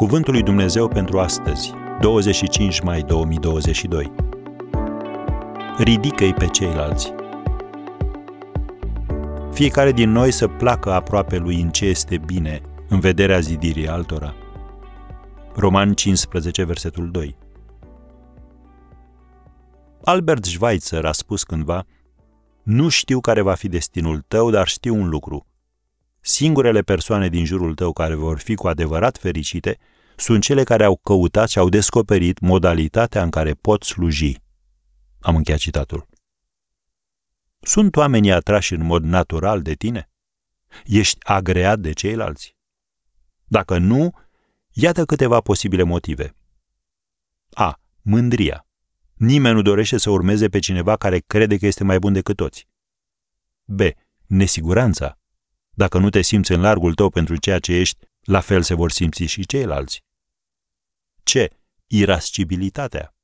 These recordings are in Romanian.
Cuvântul lui Dumnezeu pentru astăzi, 25 mai 2022. Ridică-i pe ceilalți. Fiecare din noi să placă aproape lui în ce este bine, în vederea zidirii altora. Roman 15, versetul 2. Albert Schweitzer a spus cândva, Nu știu care va fi destinul tău, dar știu un lucru. Singurele persoane din jurul tău care vor fi cu adevărat fericite sunt cele care au căutat și au descoperit modalitatea în care pot sluji. Am încheiat citatul. Sunt oamenii atrași în mod natural de tine? Ești agreat de ceilalți? Dacă nu, iată câteva posibile motive. A. Mândria. Nimeni nu dorește să urmeze pe cineva care crede că este mai bun decât toți. B. Nesiguranța. Dacă nu te simți în largul tău pentru ceea ce ești, la fel se vor simți și ceilalți. C. Irascibilitatea.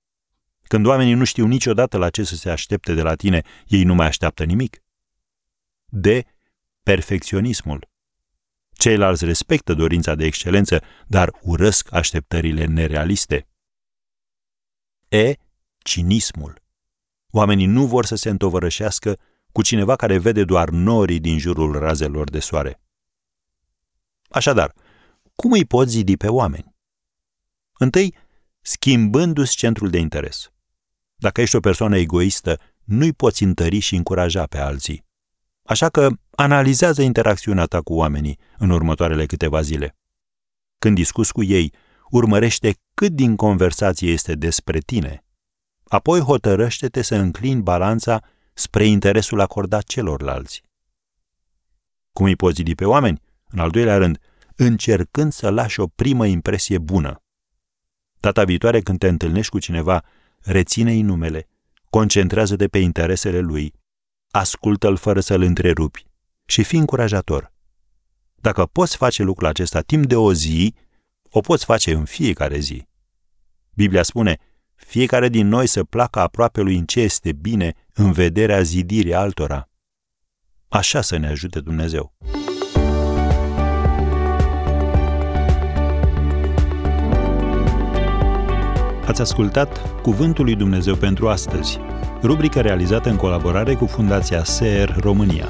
Când oamenii nu știu niciodată la ce să se aștepte de la tine, ei nu mai așteaptă nimic. D. Perfecționismul. Ceilalți respectă dorința de excelență, dar urăsc așteptările nerealiste. E. Cinismul. Oamenii nu vor să se întovărășească cu cineva care vede doar norii din jurul razelor de soare. Așadar, cum îi poți zidi pe oameni? Întâi, schimbându-ți centrul de interes. Dacă ești o persoană egoistă, nu-i poți întări și încuraja pe alții. Așa că analizează interacțiunea ta cu oamenii în următoarele câteva zile. Când discuți cu ei, urmărește cât din conversație este despre tine. Apoi hotărăște-te să înclini balanța spre interesul acordat celorlalți. Cum îi poți pe oameni? În al doilea rând, încercând să lași o primă impresie bună. Data viitoare când te întâlnești cu cineva, reține-i numele, concentrează-te pe interesele lui, ascultă-l fără să-l întrerupi și fii încurajator. Dacă poți face lucrul acesta timp de o zi, o poți face în fiecare zi. Biblia spune, fiecare din noi să placă aproape lui în ce este bine în vederea zidirii altora. Așa să ne ajute Dumnezeu. Ați ascultat Cuvântul lui Dumnezeu pentru astăzi, rubrica realizată în colaborare cu Fundația SER România.